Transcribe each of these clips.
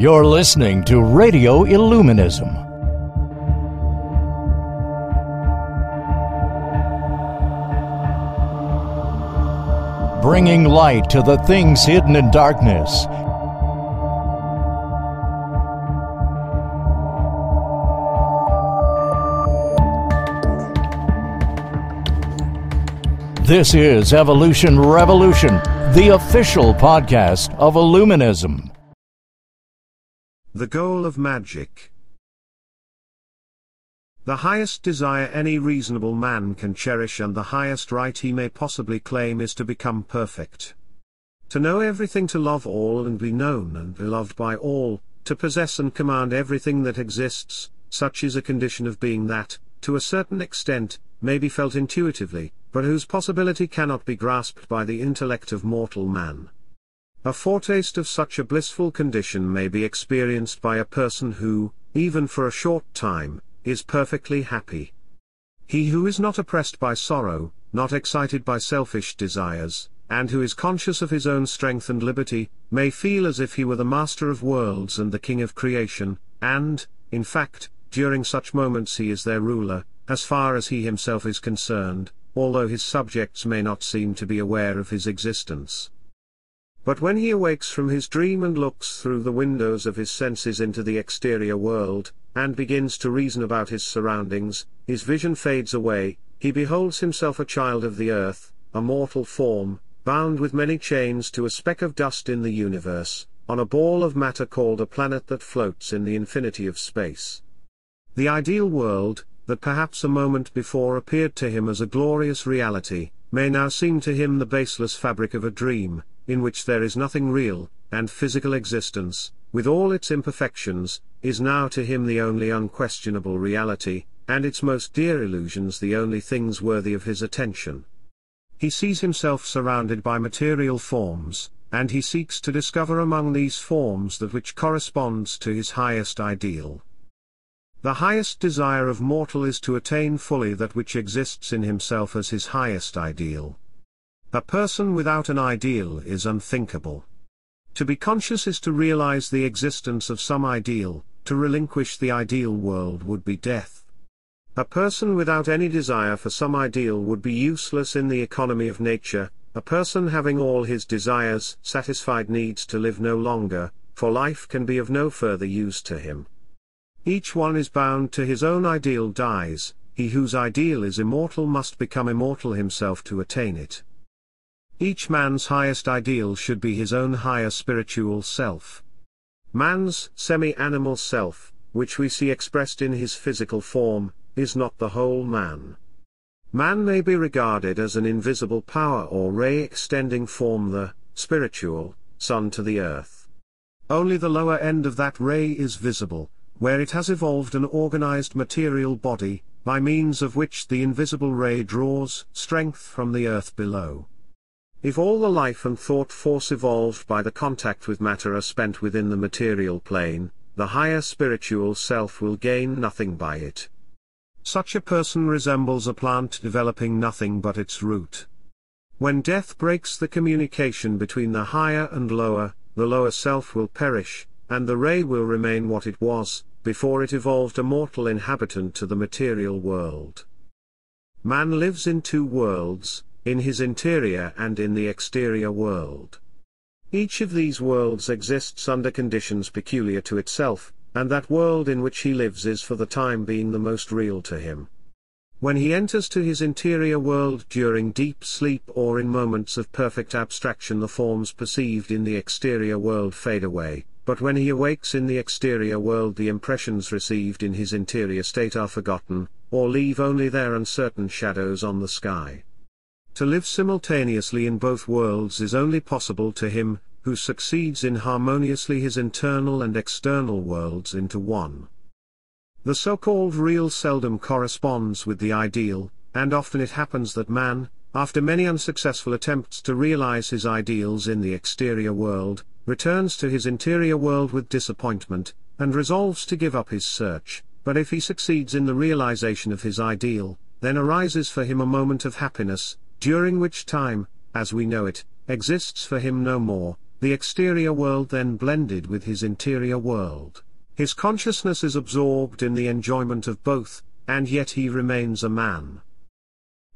You're listening to Radio Illuminism. Bringing light to the things hidden in darkness. This is Evolution Revolution, the official podcast of Illuminism. The goal of magic. The highest desire any reasonable man can cherish and the highest right he may possibly claim is to become perfect. To know everything to love all and be known and beloved by all, to possess and command everything that exists, such is a condition of being that, to a certain extent, may be felt intuitively, but whose possibility cannot be grasped by the intellect of mortal man. A foretaste of such a blissful condition may be experienced by a person who, even for a short time, is perfectly happy. He who is not oppressed by sorrow, not excited by selfish desires, and who is conscious of his own strength and liberty, may feel as if he were the master of worlds and the king of creation, and, in fact, during such moments he is their ruler, as far as he himself is concerned, although his subjects may not seem to be aware of his existence. But when he awakes from his dream and looks through the windows of his senses into the exterior world, and begins to reason about his surroundings, his vision fades away, he beholds himself a child of the earth, a mortal form, bound with many chains to a speck of dust in the universe, on a ball of matter called a planet that floats in the infinity of space. The ideal world, that perhaps a moment before appeared to him as a glorious reality, may now seem to him the baseless fabric of a dream, in which there is nothing real, and physical existence, with all its imperfections, is now to him the only unquestionable reality, and its most dear illusions the only things worthy of his attention. He sees himself surrounded by material forms, and he seeks to discover among these forms that which corresponds to his highest ideal. The highest desire of mortal is to attain fully that which exists in himself as his highest ideal. A person without an ideal is unthinkable. To be conscious is to realize the existence of some ideal, to relinquish the ideal world would be death. A person without any desire for some ideal would be useless in the economy of nature, a person having all his desires satisfied needs to live no longer, for life can be of no further use to him. Each one is bound to his own ideal dies, he whose ideal is immortal must become immortal himself to attain it. Each man's highest ideal should be his own higher spiritual self. Man's semi-animal self, which we see expressed in his physical form, is not the whole man. Man may be regarded as an invisible power or ray extending from the spiritual sun to the earth. Only the lower end of that ray is visible, where it has evolved an organized material body, by means of which the invisible ray draws strength from the earth below. If all the life and thought force evolved by the contact with matter are spent within the material plane, the higher spiritual self will gain nothing by it. Such a person resembles a plant developing nothing but its root. When death breaks the communication between the higher and lower, the lower self will perish, and the ray will remain what it was, before it evolved a mortal inhabitant to the material world. Man lives in two worlds, in his interior and in the exterior world. Each of these worlds exists under conditions peculiar to itself, and that world in which he lives is for the time being the most real to him. When he enters to his interior world during deep sleep or in moments of perfect abstraction the forms perceived in the exterior world fade away, but when he awakes in the exterior world the impressions received in his interior state are forgotten, or leave only their uncertain shadows on the sky. To live simultaneously in both worlds is only possible to him, who succeeds in harmoniously his internal and external worlds into one. The so-called real seldom corresponds with the ideal, and often it happens that man, after many unsuccessful attempts to realize his ideals in the exterior world, returns to his interior world with disappointment, and resolves to give up his search, but if he succeeds in the realization of his ideal, then arises for him a moment of happiness, during which time, as we know it, exists for him no more, the exterior world then blended with his interior world. His consciousness is absorbed in the enjoyment of both, and yet he remains a man.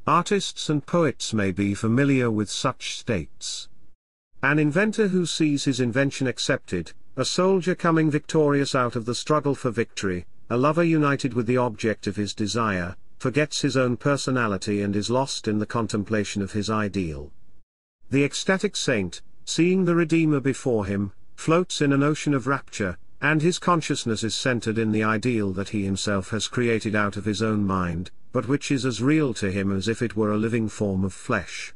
Artists and poets may be familiar with such states. An inventor who sees his invention accepted, a soldier coming victorious out of the struggle for victory, a lover united with the object of his desire, forgets his own personality and is lost in the contemplation of his ideal. The ecstatic saint, seeing the Redeemer before him, floats in an ocean of rapture, and his consciousness is centered in the ideal that he himself has created out of his own mind, but which is as real to him as if it were a living form of flesh.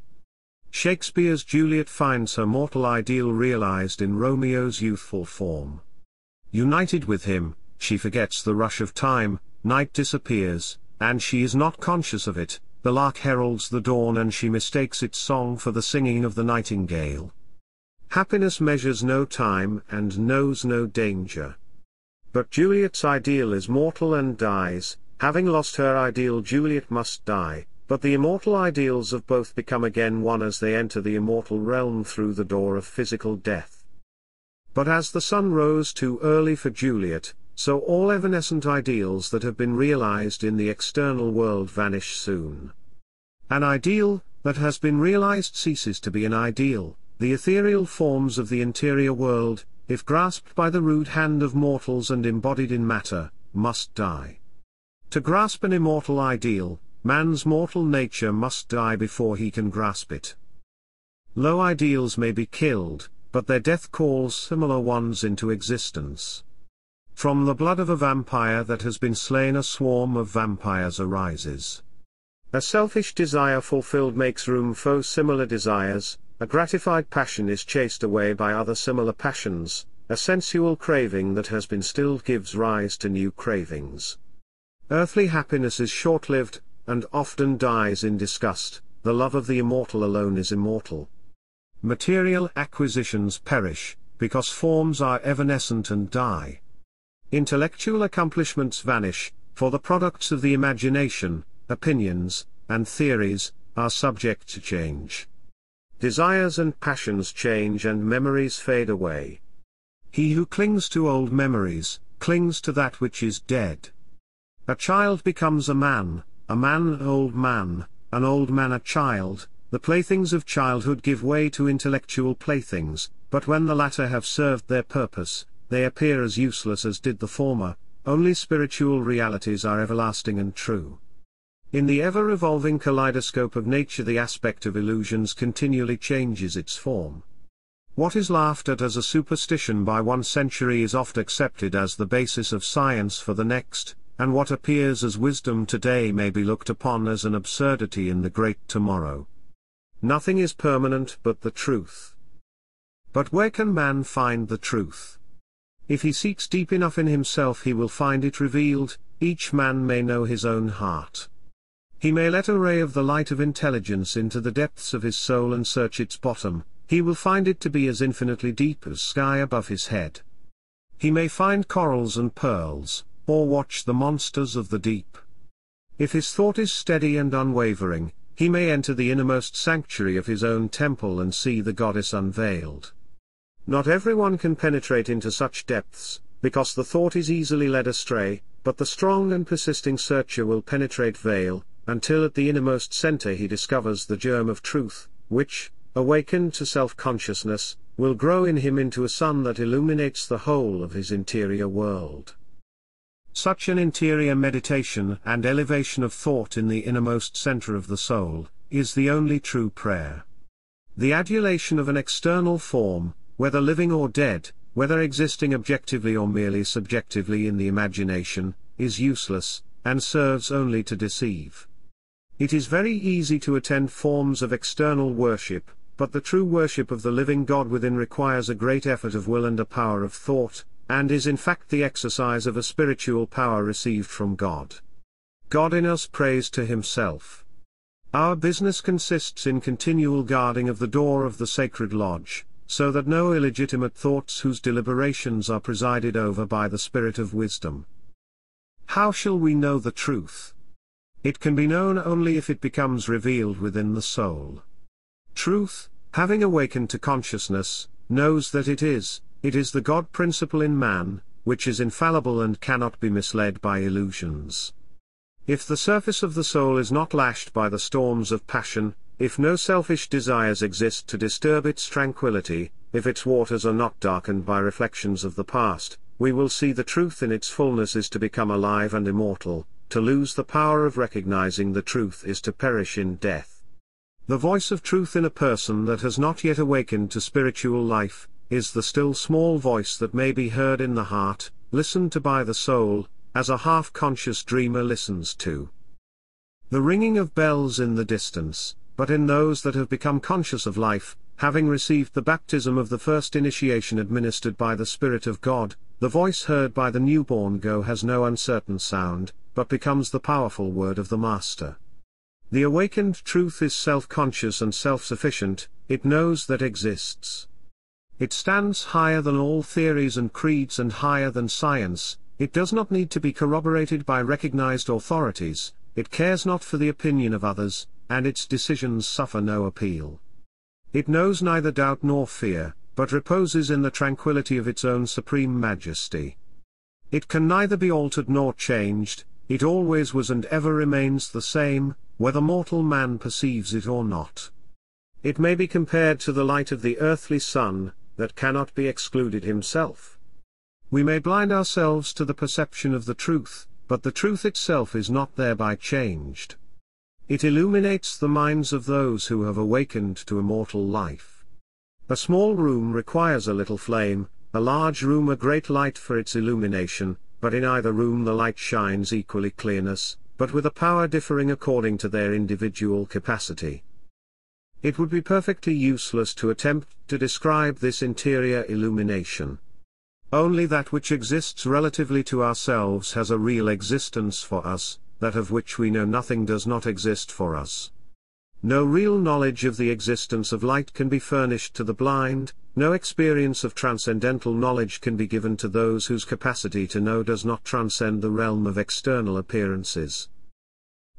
Shakespeare's Juliet finds her mortal ideal realized in Romeo's youthful form. United with him, she forgets the rush of time, night disappears, and she is not conscious of it, the lark heralds the dawn and she mistakes its song for the singing of the nightingale. Happiness measures no time and knows no danger. But Juliet's ideal is mortal and dies, having lost her ideal Juliet must die, but the immortal ideals of both become again one as they enter the immortal realm through the door of physical death. But as the sun rose too early for Juliet, so all evanescent ideals that have been realized in the external world vanish soon. An ideal, that has been realized ceases to be an ideal, the ethereal forms of the interior world, if grasped by the rude hand of mortals and embodied in matter, must die. To grasp an immortal ideal, man's mortal nature must die before he can grasp it. Low ideals may be killed, but their death calls similar ones into existence. From the blood of a vampire that has been slain a swarm of vampires arises. A selfish desire fulfilled makes room for similar desires, a gratified passion is chased away by other similar passions, a sensual craving that has been stilled gives rise to new cravings. Earthly happiness is short-lived, and often dies in disgust, the love of the immortal alone is immortal. Material acquisitions perish, because forms are evanescent and die. Intellectual accomplishments vanish, for the products of the imagination, opinions, and theories, are subject to change. Desires and passions change and memories fade away. He who clings to old memories, clings to that which is dead. A child becomes a man, a man an old man, an old man a child, the playthings of childhood give way to intellectual playthings, but when the latter have served their purpose, they appear as useless as did the former, only spiritual realities are everlasting and true. In the ever-revolving kaleidoscope of nature the aspect of illusions continually changes its form. What is laughed at as a superstition by one century is oft accepted as the basis of science for the next, and what appears as wisdom today may be looked upon as an absurdity in the great tomorrow. Nothing is permanent but the truth. But where can man find the truth? If he seeks deep enough in himself he will find it revealed, each man may know his own heart. He may let a ray of the light of intelligence into the depths of his soul and search its bottom, he will find it to be as infinitely deep as sky above his head. He may find corals and pearls, or watch the monsters of the deep. If his thought is steady and unwavering, he may enter the innermost sanctuary of his own temple and see the goddess unveiled. Not everyone can penetrate into such depths, because the thought is easily led astray, but the strong and persisting searcher will penetrate veil, until at the innermost center he discovers the germ of truth, which, awakened to self-consciousness, will grow in him into a sun that illuminates the whole of his interior world. Such an interior meditation and elevation of thought in the innermost center of the soul, is the only true prayer. The adulation of an external form, whether living or dead, whether existing objectively or merely subjectively in the imagination, is useless, and serves only to deceive. It is very easy to attend forms of external worship, but the true worship of the living God within requires a great effort of will and a power of thought, and is in fact the exercise of a spiritual power received from God. God in us prays to himself. Our business consists in continual guarding of the door of the sacred lodge, so that no illegitimate thoughts whose deliberations are presided over by the Spirit of wisdom. How shall we know the truth? It can be known only if it becomes revealed within the soul. Truth, having awakened to consciousness, knows that it is, it is the God principle in man, which is infallible and cannot be misled by illusions. If the surface of the soul is not lashed by the storms of passion, if no selfish desires exist to disturb its tranquility, if its waters are not darkened by reflections of the past, we will see the truth in its fullness is to become alive and immortal, to lose the power of recognizing the truth is to perish in death. The voice of truth in a person that has not yet awakened to spiritual life, is the still small voice that may be heard in the heart, listened to by the soul, as a half-conscious dreamer listens to the ringing of bells in the distance, but in those that have become conscious of life, having received the baptism of the first initiation administered by the Spirit of God, the voice heard by the newborn go has no uncertain sound, but becomes the powerful word of the Master. The awakened truth is self-conscious and self-sufficient, it knows that exists. It stands higher than all theories and creeds and higher than science, it does not need to be corroborated by recognized authorities, it cares not for the opinion of others, and its decisions suffer no appeal. It knows neither doubt nor fear, but reposes in the tranquility of its own supreme majesty. It can neither be altered nor changed, it always was and ever remains the same, whether mortal man perceives it or not. It may be compared to the light of the earthly sun, that cannot be excluded himself. We may blind ourselves to the perception of the truth, but the truth itself is not thereby changed. It illuminates the minds of those who have awakened to immortal life. A small room requires a little flame, a large room a great light for its illumination, but in either room the light shines equally clearness, but with a power differing according to their individual capacity. It would be perfectly useless to attempt to describe this interior illumination. Only that which exists relatively to ourselves has a real existence for us, that of which we know nothing does not exist for us. No real knowledge of the existence of light can be furnished to the blind, no experience of transcendental knowledge can be given to those whose capacity to know does not transcend the realm of external appearances.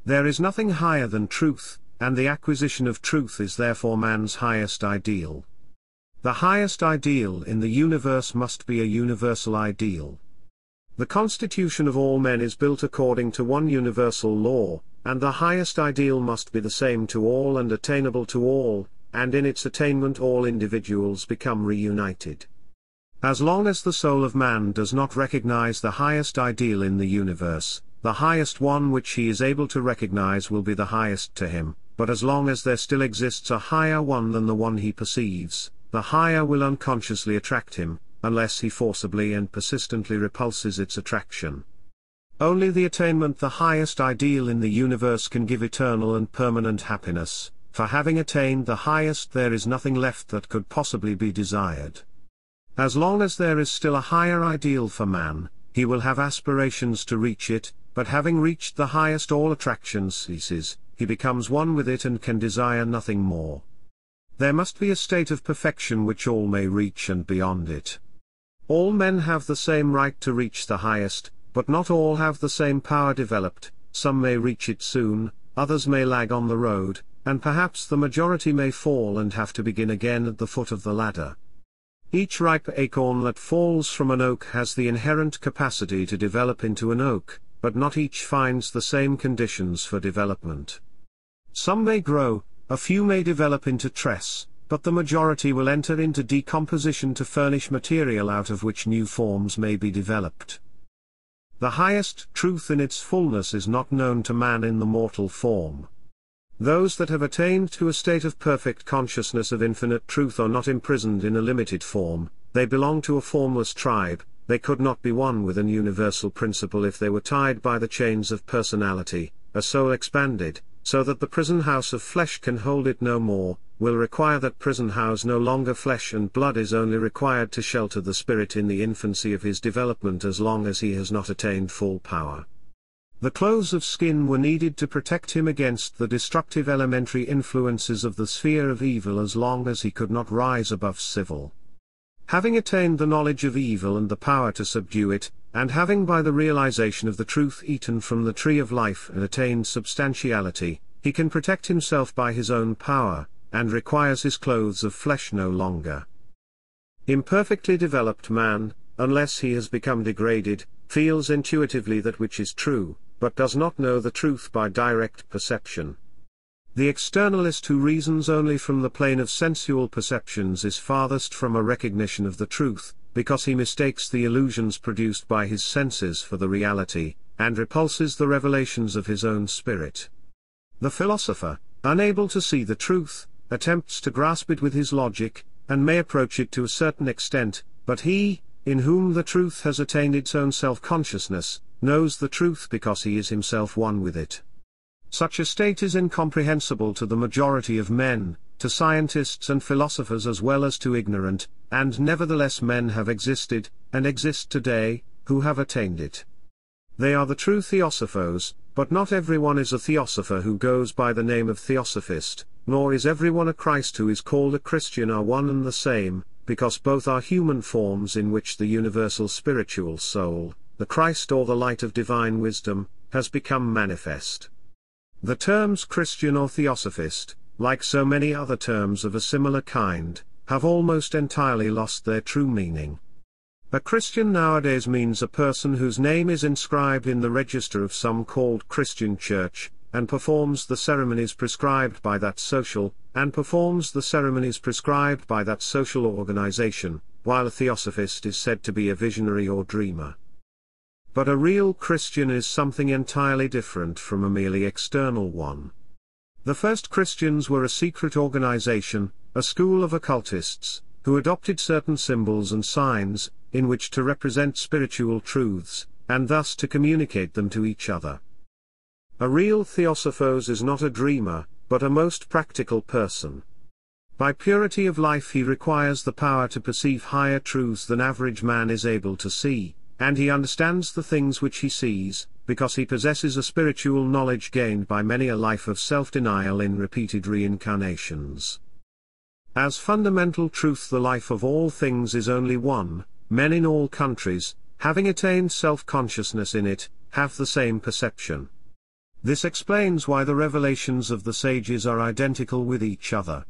There is nothing higher than truth, and the acquisition of truth is therefore man's highest ideal. The highest ideal in the universe must be a universal ideal. The constitution of all men is built according to one universal law, and the highest ideal must be the same to all and attainable to all, and in its attainment all individuals become reunited. As long as the soul of man does not recognize the highest ideal in the universe, the highest one which he is able to recognize will be the highest to him, but as long as there still exists a higher one than the one he perceives, the higher will unconsciously attract him, unless he forcibly and persistently repulses its attraction. Only the attainment the highest ideal in the universe can give eternal and permanent happiness, for having attained the highest there is nothing left that could possibly be desired. As long as there is still a higher ideal for man, he will have aspirations to reach it, but having reached the highest all attraction ceases, he becomes one with it and can desire nothing more. There must be a state of perfection which all may reach and beyond it. All men have the same right to reach the highest, but not all have the same power developed, some may reach it soon, others may lag on the road, and perhaps the majority may fall and have to begin again at the foot of the ladder. Each ripe acorn that falls from an oak has the inherent capacity to develop into an oak, but not each finds the same conditions for development. Some may grow, a few may develop into tress, but the majority will enter into decomposition to furnish material out of which new forms may be developed. The highest truth in its fullness is not known to man in the mortal form. Those that have attained to a state of perfect consciousness of infinite truth are not imprisoned in a limited form, they belong to a formless tribe, they could not be one with an universal principle if they were tied by the chains of personality, a soul expanded, so that the prison house of flesh can hold it no more, will require that prison house no longer flesh and blood is only required to shelter the spirit in the infancy of his development as long as he has not attained full power. The clothes of skin were needed to protect him against the destructive elementary influences of the sphere of evil as long as he could not rise above civil. Having attained the knowledge of evil and the power to subdue it, and having by the realization of the truth eaten from the tree of life and attained substantiality, he can protect himself by his own power, and requires his clothes of flesh no longer. Imperfectly developed man, unless he has become degraded, feels intuitively that which is true, but does not know the truth by direct perception. The externalist who reasons only from the plane of sensual perceptions is farthest from a recognition of the truth, because he mistakes the illusions produced by his senses for the reality, and repulses the revelations of his own spirit. The philosopher, unable to see the truth, attempts to grasp it with his logic, and may approach it to a certain extent, but he, in whom the truth has attained its own self-consciousness, knows the truth because he is himself one with it. Such a state is incomprehensible to the majority of men, to scientists and philosophers as well as to ignorant, and nevertheless men have existed, and exist today, who have attained it. They are the true theosophos, but not everyone is a theosopher who goes by the name of theosophist, nor is everyone a Christ who is called a Christian are one and the same, because both are human forms in which the universal spiritual soul, the Christ or the light of divine wisdom, has become manifest. The terms Christian or Theosophist, like so many other terms of a similar kind, have almost entirely lost their true meaning. A Christian nowadays means a person whose name is inscribed in the register of some called Christian church, and performs the ceremonies prescribed by that social, and performs the ceremonies prescribed by that social organization, while a theosophist is said to be a visionary or dreamer. But a real Christian is something entirely different from a merely external one. The first Christians were a secret organization, a school of occultists, who adopted certain symbols and signs, in which to represent spiritual truths, and thus to communicate them to each other. A real theosophos is not a dreamer, but a most practical person. By purity of life he requires the power to perceive higher truths than average man is able to see, and he understands the things which he sees, because he possesses a spiritual knowledge gained by many a life of self-denial in repeated reincarnations. As fundamental truth the life of all things is only one, men in all countries, having attained self-consciousness in it, have the same perception. This explains why the revelations of the sages are identical with each other.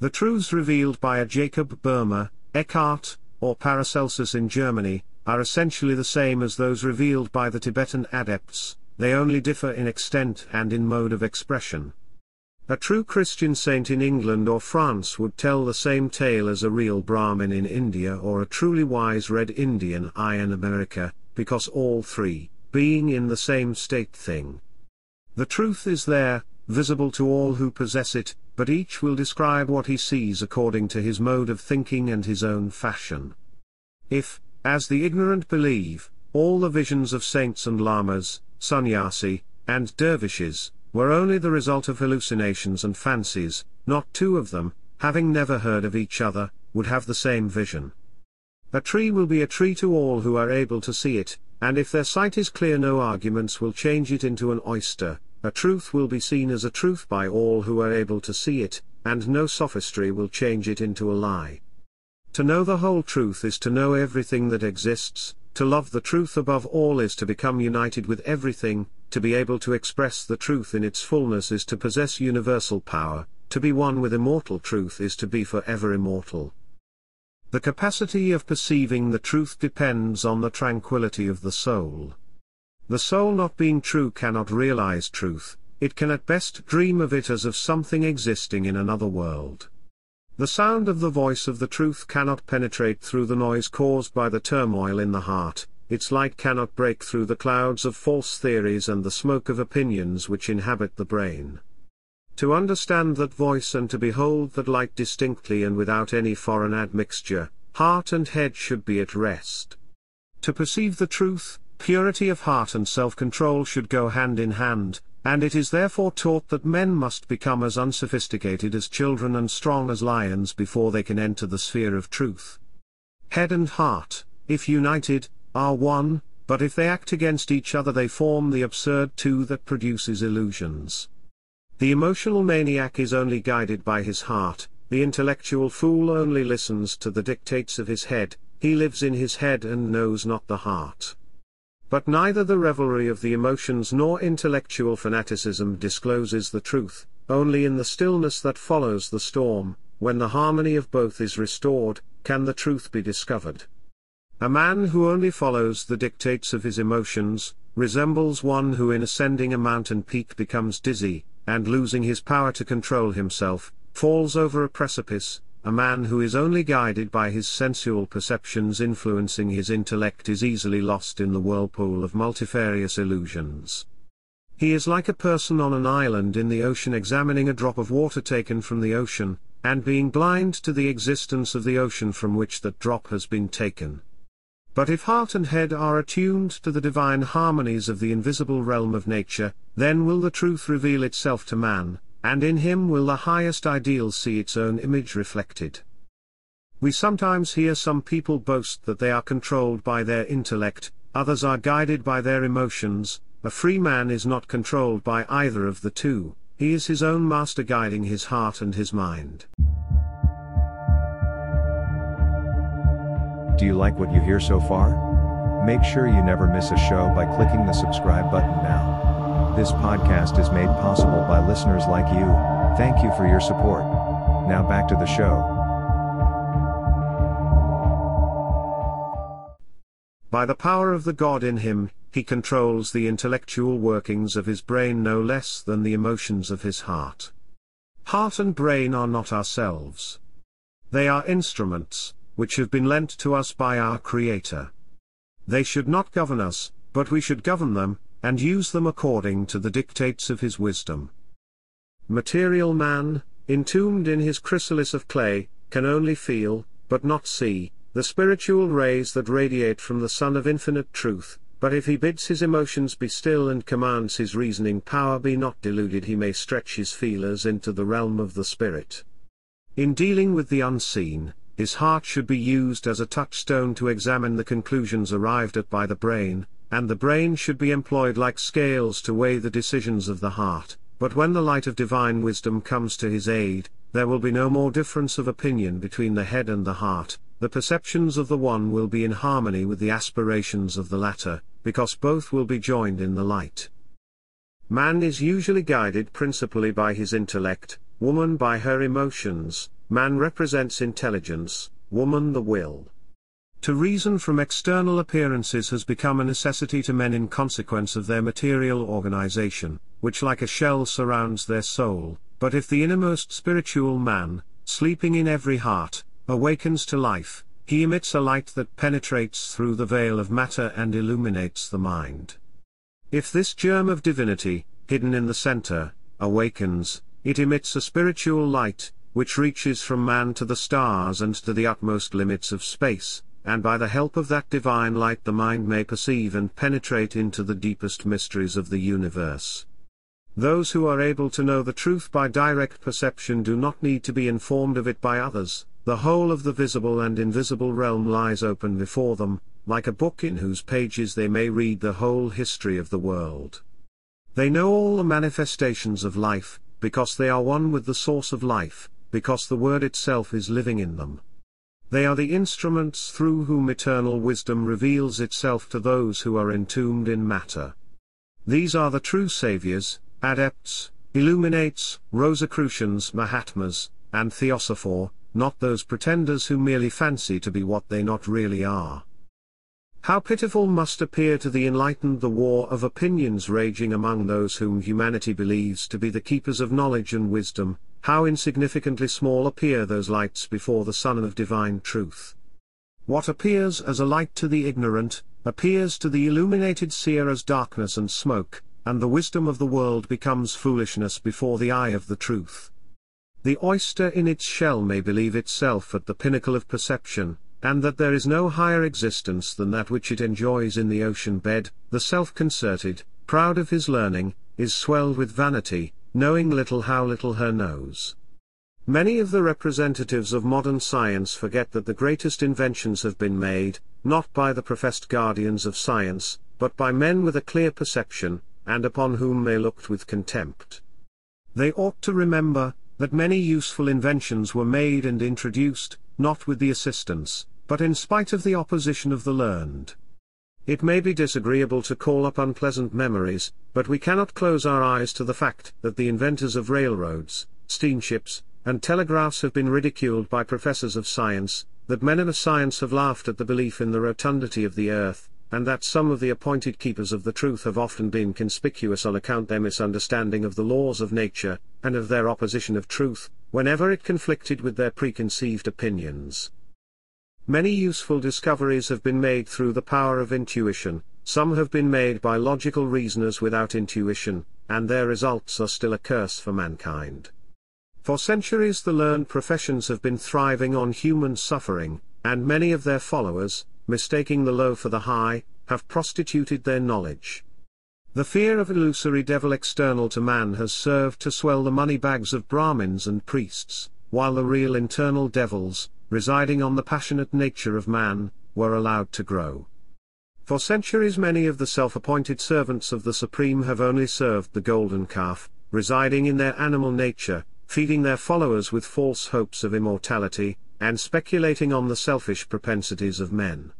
The truths revealed by a Jacob Boehme, Eckhart, or Paracelsus in Germany, are essentially the same as those revealed by the Tibetan adepts, they only differ in extent and in mode of expression. A true Christian saint in England or France would tell the same tale as a real Brahmin in India or a truly wise Red Indian in America, because all three, being in the same state thing. The truth is there, visible to all who possess it, but each will describe what he sees according to his mode of thinking and his own fashion. If, as the ignorant believe, all the visions of saints and lamas, sannyasi, and dervishes, were only the result of hallucinations and fancies, not two of them, having never heard of each other, would have the same vision. A tree will be a tree to all who are able to see it, and if their sight is clear no arguments will change it into an oyster, a truth will be seen as a truth by all who are able to see it, and no sophistry will change it into a lie. To know the whole truth is to know everything that exists, to love the truth above all is to become united with everything, to be able to express the truth in its fullness is to possess universal power, to be one with immortal truth is to be forever immortal. The capacity of perceiving the truth depends on the tranquility of the soul. The soul not being true cannot realize truth, it can at best dream of it as of something existing in another world. The sound of the voice of the truth cannot penetrate through the noise caused by the turmoil in the heart, its light cannot break through the clouds of false theories and the smoke of opinions which inhabit the brain. To understand that voice and to behold that light distinctly and without any foreign admixture, heart and head should be at rest. To perceive the truth, purity of heart and self-control should go hand in hand, and it is therefore taught that men must become as unsophisticated as children and strong as lions before they can enter the sphere of truth. Head and heart, if united, are one, but if they act against each other they form the absurd two that produces illusions. The emotional maniac is only guided by his heart, the intellectual fool only listens to the dictates of his head, he lives in his head and knows not the heart. But neither the revelry of the emotions nor intellectual fanaticism discloses the truth, only in the stillness that follows the storm, when the harmony of both is restored, can the truth be discovered. A man who only follows the dictates of his emotions, resembles one who in ascending a mountain peak becomes dizzy, and losing his power to control himself, falls over a precipice, a man who is only guided by his sensual perceptions influencing his intellect is easily lost in the whirlpool of multifarious illusions. He is like a person on an island in the ocean examining a drop of water taken from the ocean, and being blind to the existence of the ocean from which that drop has been taken. But if heart and head are attuned to the divine harmonies of the invisible realm of nature, then will the truth reveal itself to man, and in him will the highest ideal see its own image reflected. We sometimes hear some people boast that they are controlled by their intellect, others are guided by their emotions, a free man is not controlled by either of the two, he is his own master guiding his heart and his mind. Do you like what you hear so far? Make sure you never miss a show by clicking the subscribe button now. This podcast is made possible by listeners like you. Thank you for your support. Now back to the show. By the power of the God in him, he controls the intellectual workings of his brain no less than the emotions of his heart. Heart and brain are not ourselves. They are instruments, which have been lent to us by our Creator. They should not govern us, but we should govern them, and use them according to the dictates of His wisdom. Material man, entombed in his chrysalis of clay, can only feel, but not see, the spiritual rays that radiate from the Sun of infinite truth, but if he bids his emotions be still and commands his reasoning power be not deluded he may stretch his feelers into the realm of the Spirit. In dealing with the unseen, his heart should be used as a touchstone to examine the conclusions arrived at by the brain, and the brain should be employed like scales to weigh the decisions of the heart, but when the light of divine wisdom comes to his aid, there will be no more difference of opinion between the head and the heart, the perceptions of the one will be in harmony with the aspirations of the latter, because both will be joined in the light. Man is usually guided principally by his intellect, woman by her emotions, Man represents intelligence, woman the will. To reason from external appearances has become a necessity to men in consequence of their material organization, which like a shell surrounds their soul, but if the innermost spiritual man, sleeping in every heart, awakens to life, he emits a light that penetrates through the veil of matter and illuminates the mind. If this germ of divinity, hidden in the center, awakens, it emits a spiritual light, which reaches from man to the stars and to the utmost limits of space, and by the help of that divine light the mind may perceive and penetrate into the deepest mysteries of the universe. Those who are able to know the truth by direct perception do not need to be informed of it by others, the whole of the visible and invisible realm lies open before them, like a book in whose pages they may read the whole history of the world. They know all the manifestations of life, because they are one with the source of life, because the Word itself is living in them. They are the instruments through whom eternal wisdom reveals itself to those who are entombed in matter. These are the true saviors, adepts, illuminates, Rosicrucians, Mahatmas, and Theosopher, not those pretenders who merely fancy to be what they not really are. How pitiful must appear to the enlightened the war of opinions raging among those whom humanity believes to be the keepers of knowledge and wisdom, how insignificantly small appear those lights before the sun of divine truth. What appears as a light to the ignorant, appears to the illuminated seer as darkness and smoke, and the wisdom of the world becomes foolishness before the eye of the truth. The oyster in its shell may believe itself at the pinnacle of perception, and that there is no higher existence than that which it enjoys in the ocean bed, the self-concerted, proud of his learning, is swelled with vanity, knowing little how little her knows. Many of the representatives of modern science forget that the greatest inventions have been made, not by the professed guardians of science, but by men with a clear perception, and upon whom they looked with contempt. They ought to remember, that many useful inventions were made and introduced, not with the assistance, but in spite of the opposition of the learned. It may be disagreeable to call up unpleasant memories, but we cannot close our eyes to the fact that the inventors of railroads, steamships, and telegraphs have been ridiculed by professors of science, that men of science have laughed at the belief in the rotundity of the earth, and that some of the appointed keepers of the truth have often been conspicuous on account their misunderstanding of the laws of nature, and of their opposition of truth, whenever it conflicted with their preconceived opinions. Many useful discoveries have been made through the power of intuition, some have been made by logical reasoners without intuition, and their results are still a curse for mankind. For centuries the learned professions have been thriving on human suffering, and many of their followers, mistaking the low for the high, have prostituted their knowledge. The fear of illusory devil external to man has served to swell the money bags of Brahmins and priests, while the real internal devils, residing on the passionate nature of man, were allowed to grow. For centuries many of the self-appointed servants of the Supreme have only served the golden calf, residing in their animal nature, feeding their followers with false hopes of immortality, and speculating on the selfish propensities of men.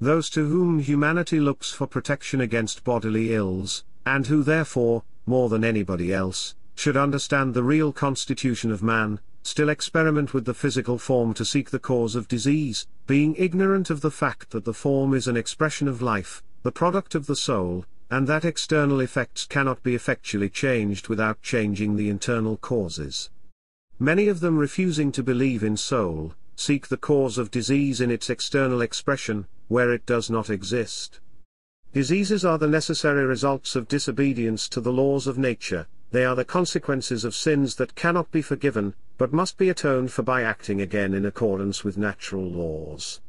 Those to whom humanity looks for protection against bodily ills, and who therefore, more than anybody else, should understand the real constitution of man, still experiment with the physical form to seek the cause of disease, being ignorant of the fact that the form is an expression of life, the product of the soul, and that external effects cannot be effectually changed without changing the internal causes. Many of them refusing to believe in soul, seek the cause of disease in its external expression, where it does not exist. Diseases are the necessary results of disobedience to the laws of nature, they are the consequences of sins that cannot be forgiven, but must be atoned for by acting again in accordance with natural laws.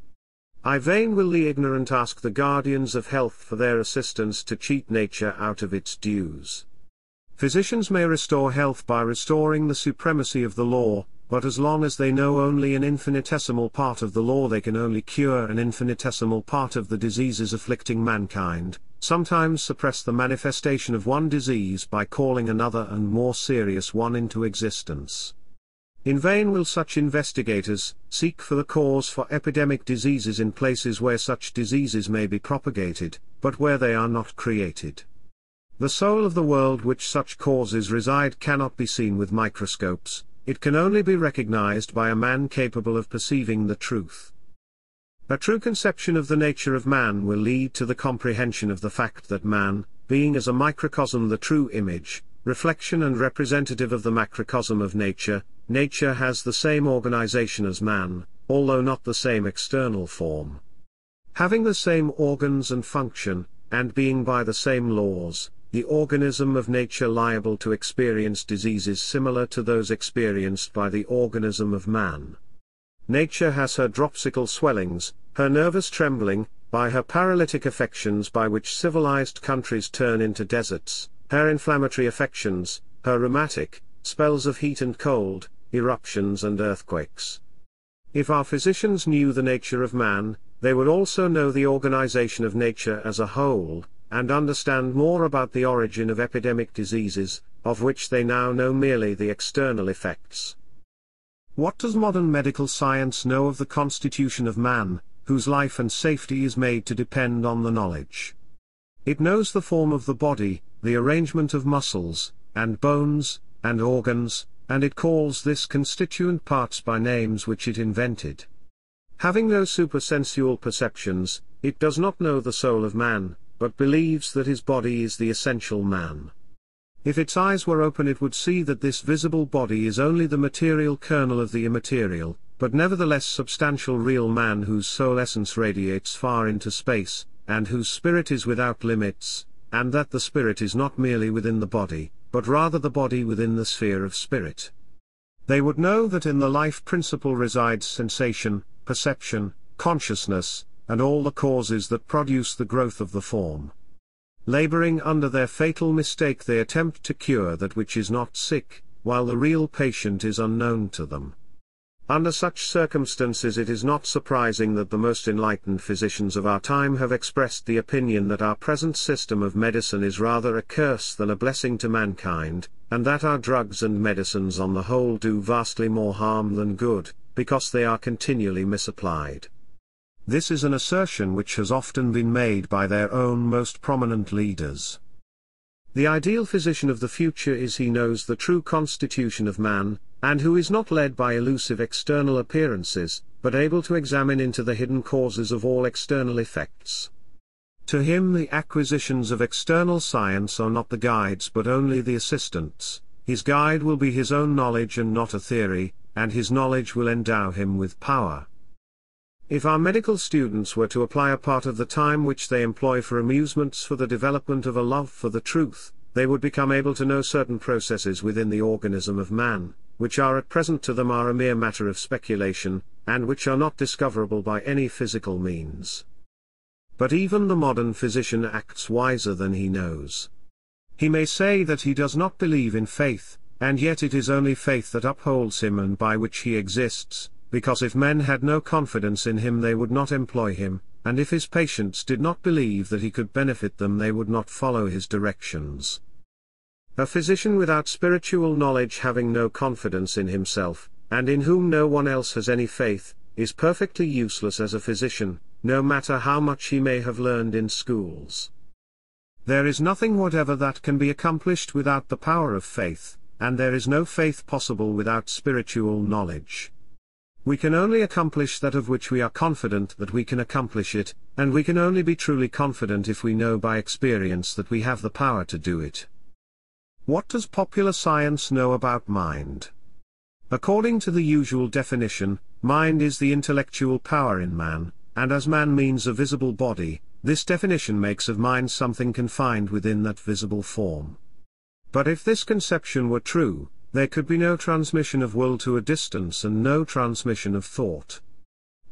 I vain will the ignorant ask the guardians of health for their assistance to cheat nature out of its dues. Physicians may restore health by restoring the supremacy of the law, but as long as they know only an infinitesimal part of the law they can only cure an infinitesimal part of the diseases afflicting mankind, sometimes suppress the manifestation of one disease by calling another and more serious one into existence. In vain will such investigators seek for the cause for epidemic diseases in places where such diseases may be propagated, but where they are not created. The soul of the world which such causes reside cannot be seen with microscopes, it can only be recognized by a man capable of perceiving the truth. A true conception of the nature of man will lead to the comprehension of the fact that man, being as a microcosm the true image, reflection and representative of the macrocosm of nature, nature has the same organization as man, although not the same external form. Having the same organs and function, and being by the same laws, the organism of nature liable to experience diseases similar to those experienced by the organism of man. Nature has her dropsical swellings, her nervous trembling, by her paralytic affections by which civilized countries turn into deserts, her inflammatory affections, her rheumatic, spells of heat and cold, eruptions and earthquakes. If our physicians knew the nature of man, they would also know the organization of nature as a whole, and understand more about the origin of epidemic diseases, of which they now know merely the external effects. What does modern medical science know of the constitution of man, whose life and safety is made to depend on the knowledge? It knows the form of the body, the arrangement of muscles, and bones, and organs, and it calls this constituent parts by names which it invented. Having no supersensual perceptions, it does not know the soul of man, but believes that his body is the essential man. If its eyes were open it would see that this visible body is only the material kernel of the immaterial, but nevertheless substantial real man whose soul essence radiates far into space, and whose spirit is without limits, and that the spirit is not merely within the body, but rather the body within the sphere of spirit. They would know that in the life principle resides sensation, perception, consciousness, and all the causes that produce the growth of the form. Laboring under their fatal mistake they attempt to cure that which is not sick, while the real patient is unknown to them. Under such circumstances it is not surprising that the most enlightened physicians of our time have expressed the opinion that our present system of medicine is rather a curse than a blessing to mankind, and that our drugs and medicines on the whole do vastly more harm than good, because they are continually misapplied. This is an assertion which has often been made by their own most prominent leaders. The ideal physician of the future is he knows the true constitution of man, and who is not led by elusive external appearances, but able to examine into the hidden causes of all external effects. To him the acquisitions of external science are not the guides but only the assistants, his guide will be his own knowledge and not a theory, and his knowledge will endow him with power. If our medical students were to apply a part of the time which they employ for amusements for the development of a love for the truth, they would become able to know certain processes within the organism of man, which are at present to them are a mere matter of speculation, and which are not discoverable by any physical means. But even the modern physician acts wiser than he knows. He may say that he does not believe in faith, and yet it is only faith that upholds him and by which he exists, because if men had no confidence in him they would not employ him, and if his patients did not believe that he could benefit them they would not follow his directions. A physician without spiritual knowledge having no confidence in himself, and in whom no one else has any faith, is perfectly useless as a physician, no matter how much he may have learned in schools. There is nothing whatever that can be accomplished without the power of faith, and there is no faith possible without spiritual knowledge. We can only accomplish that of which we are confident that we can accomplish it, and we can only be truly confident if we know by experience that we have the power to do it. What does popular science know about mind? According to the usual definition, mind is the intellectual power in man, and as man means a visible body, this definition makes of mind something confined within that visible form. But if this conception were true, there could be no transmission of will to a distance and no transmission of thought.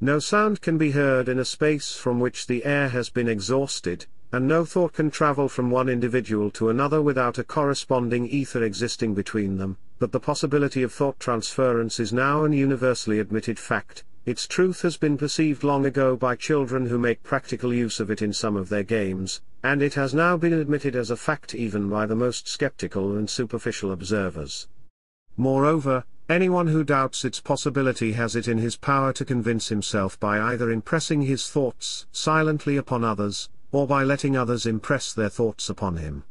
No sound can be heard in a space from which the air has been exhausted, and no thought can travel from one individual to another without a corresponding ether existing between them, but the possibility of thought transference is now an universally admitted fact, its truth has been perceived long ago by children who make practical use of it in some of their games, and it has now been admitted as a fact even by the most skeptical and superficial observers. Moreover, anyone who doubts its possibility has it in his power to convince himself by either impressing his thoughts silently upon others, or by letting others impress their thoughts upon him.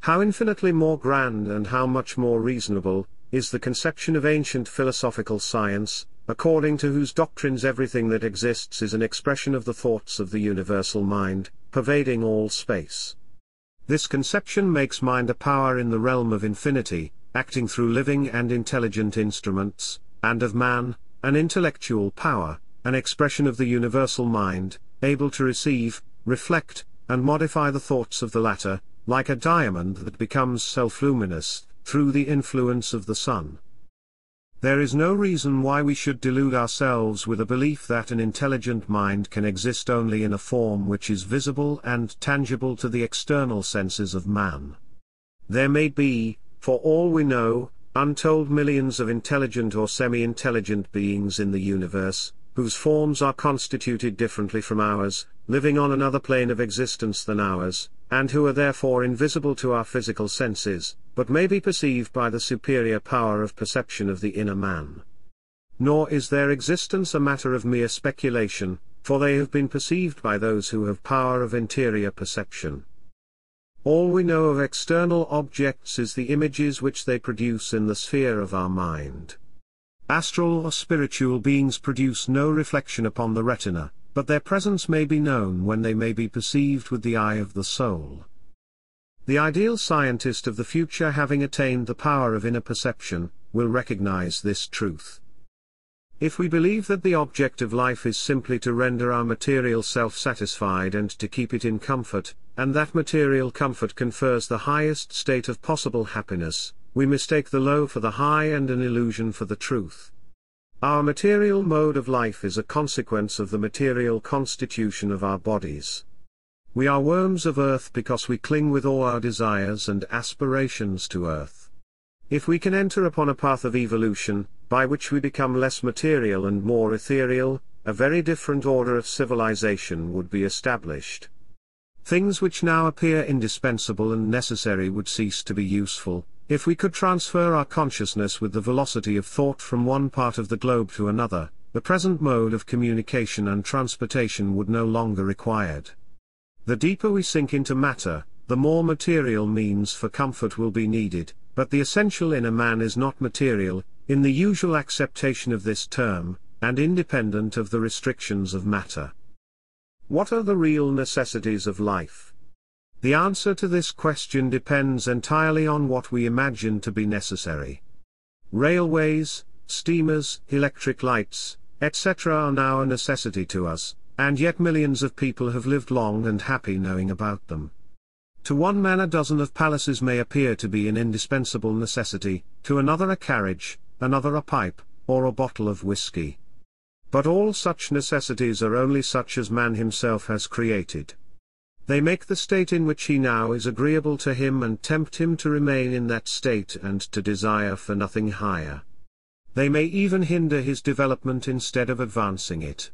How infinitely more grand and how much more reasonable, is the conception of ancient philosophical science, according to whose doctrines everything that exists is an expression of the thoughts of the universal mind, pervading all space. This conception makes mind a power in the realm of infinity, acting through living and intelligent instruments, and of man, an intellectual power, an expression of the universal mind, able to receive, reflect, and modify the thoughts of the latter, like a diamond that becomes self-luminous, through the influence of the sun. There is no reason why we should delude ourselves with a belief that an intelligent mind can exist only in a form which is visible and tangible to the external senses of man. There may be, for all we know, untold millions of intelligent or semi-intelligent beings in the universe, whose forms are constituted differently from ours, living on another plane of existence than ours, and who are therefore invisible to our physical senses, but may be perceived by the superior power of perception of the inner man. Nor is their existence a matter of mere speculation, for they have been perceived by those who have power of interior perception. All we know of external objects is the images which they produce in the sphere of our mind. Astral or spiritual beings produce no reflection upon the retina, but their presence may be known when they may be perceived with the eye of the soul. The ideal scientist of the future having attained the power of inner perception, will recognize this truth. If we believe that the object of life is simply to render our material self satisfied and to keep it in comfort, and that material comfort confers the highest state of possible happiness, we mistake the low for the high and an illusion for the truth. Our material mode of life is a consequence of the material constitution of our bodies. We are worms of earth because we cling with all our desires and aspirations to earth. If we can enter upon a path of evolution, by which we become less material and more ethereal, a very different order of civilization would be established. Things which now appear indispensable and necessary would cease to be useful, if we could transfer our consciousness with the velocity of thought from one part of the globe to another, the present mode of communication and transportation would no longer be required. The deeper we sink into matter, the more material means for comfort will be needed, but the essential inner man is not material, in the usual acceptation of this term, and independent of the restrictions of matter. What are the real necessities of life? The answer to this question depends entirely on what we imagine to be necessary. Railways, steamers, electric lights, etc. are now a necessity to us, and yet millions of people have lived long and happy knowing about them. To one man a dozen of palaces may appear to be an indispensable necessity, to another a carriage, another a pipe, or a bottle of whiskey. But all such necessities are only such as man himself has created. They make the state in which he now is agreeable to him and tempt him to remain in that state and to desire for nothing higher. They may even hinder his development instead of advancing it.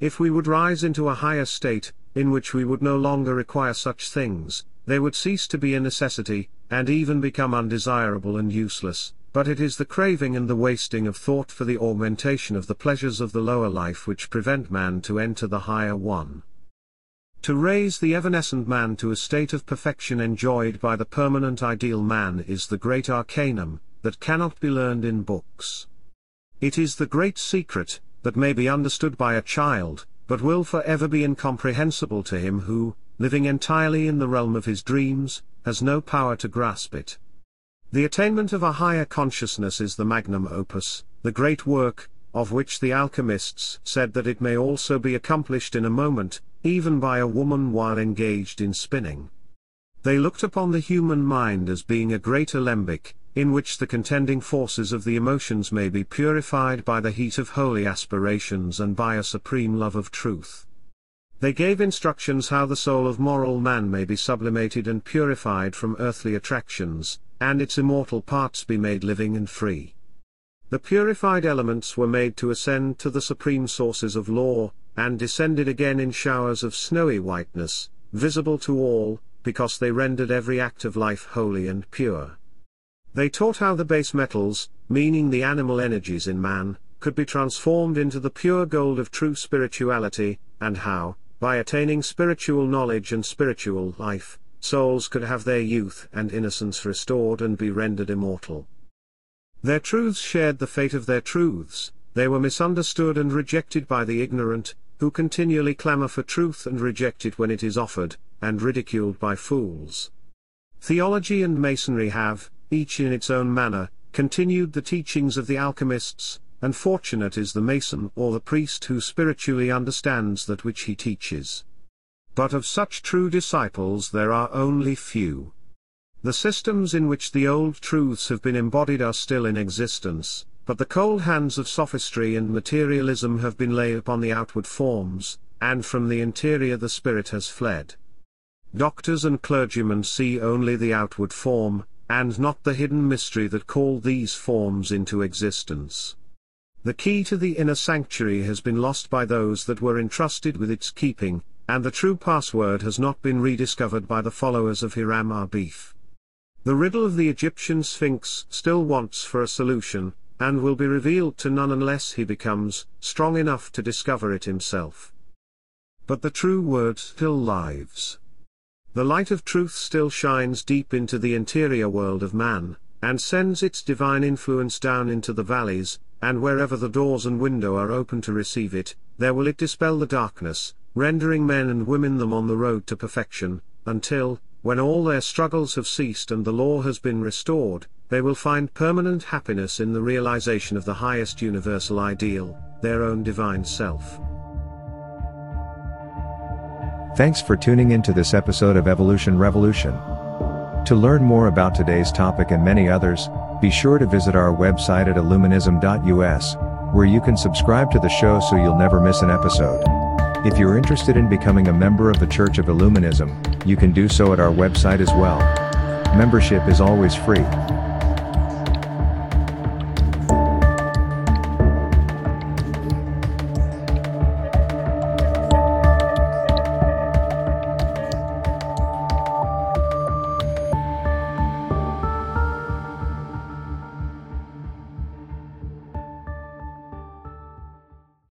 If we would rise into a higher state, in which we would no longer require such things, they would cease to be a necessity, and even become undesirable and useless, but it is the craving and the wasting of thought for the augmentation of the pleasures of the lower life which prevent man to enter the higher one. To raise the evanescent man to a state of perfection enjoyed by the permanent ideal man is the great arcanum, that cannot be learned in books. It is the great secret, that may be understood by a child, but will forever be incomprehensible to him who, living entirely in the realm of his dreams, has no power to grasp it. The attainment of a higher consciousness is the magnum opus, the great work, of which the alchemists said that it may also be accomplished in a moment, even by a woman while engaged in spinning. They looked upon the human mind as being a great alembic, in which the contending forces of the emotions may be purified by the heat of holy aspirations and by a supreme love of truth. They gave instructions how the soul of moral man may be sublimated and purified from earthly attractions, and its immortal parts be made living and free. The purified elements were made to ascend to the supreme sources of law, and descended again in showers of snowy whiteness, visible to all, because they rendered every act of life holy and pure. They taught how the base metals, meaning the animal energies in man, could be transformed into the pure gold of true spirituality, and how, by attaining spiritual knowledge and spiritual life, souls could have their youth and innocence restored and be rendered immortal. Their truths shared the fate of their truths, they were misunderstood and rejected by the ignorant, who continually clamor for truth and reject it when it is offered, and ridiculed by fools. Theology and Masonry have, each in its own manner, continued the teachings of the alchemists, and fortunate is the Mason or the priest who spiritually understands that which he teaches. But of such true disciples there are only few. The systems in which the old truths have been embodied are still in existence, but the cold hands of sophistry and materialism have been laid upon the outward forms, and from the interior the spirit has fled. Doctors and clergymen see only the outward form, and not the hidden mystery that called these forms into existence. The key to the inner sanctuary has been lost by those that were entrusted with its keeping, and the true password has not been rediscovered by the followers of Hiram Abif. The riddle of the Egyptian Sphinx still wants for a solution, and will be revealed to none unless he becomes strong enough to discover it himself. But the true word still lives. The light of truth still shines deep into the interior world of man, and sends its divine influence down into the valleys, and wherever the doors and window are open to receive it, there will it dispel the darkness, rendering men and women them on the road to perfection, until, when all their struggles have ceased and the law has been restored, they will find permanent happiness in the realization of the highest universal ideal, their own divine self. Thanks for tuning in to this episode of Evolution Revolution. To learn more about today's topic and many others, be sure to visit our website at illuminism.us, where you can subscribe to the show so you'll never miss an episode. If you're interested in becoming a member of the Church of Illuminism, you can do so at our website as well. Membership is always free.